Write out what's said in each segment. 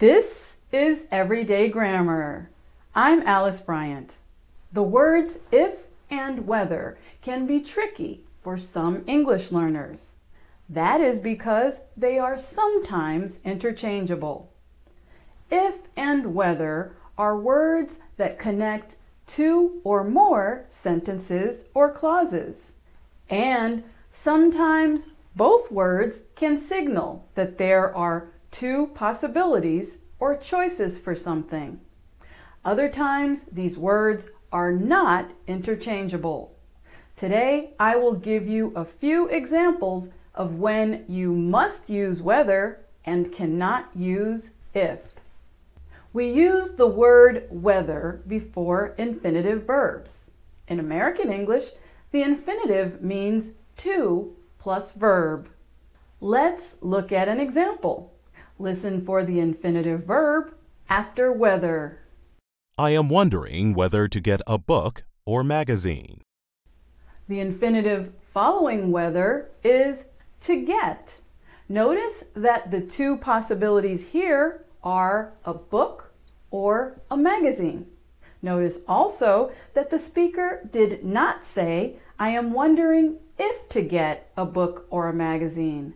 This is Everyday Grammar. I'm Alice Bryant. The words if and whether can be tricky for some English learners. That is because they are sometimes interchangeable. If and whether are words that connect two or more sentences or clauses. And sometimes both words can signal that there are two possibilities or choices for something. Other times, these words are not interchangeable. Today, I will give you a few examples of when you must use whether and cannot use if. We use the word whether before infinitive verbs. In American English, the infinitive means to plus verb. Let's look at an example. Listen for the infinitive verb after whether. I am wondering whether to get a book or magazine. The infinitive following whether is to get. Notice that the two possibilities here are a book or a magazine. Notice also that the speaker did not say, I am wondering if to get a book or a magazine.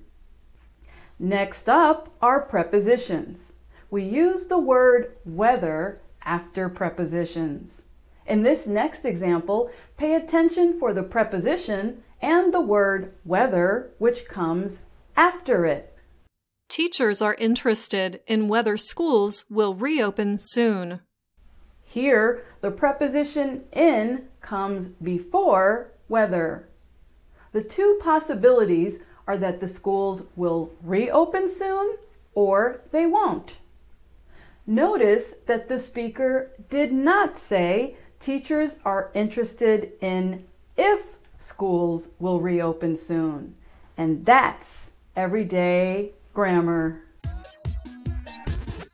Next up are prepositions. We use the word whether after prepositions. In this next example, pay attention for the preposition and the word whether, which comes after it. Teachers are interested in whether schools will reopen soon. Here, the preposition in comes before whether. The two possibilities are that the schools will reopen soon or they won't. Notice that the speaker did not say teachers are interested in if schools will reopen soon. And that's everyday grammar.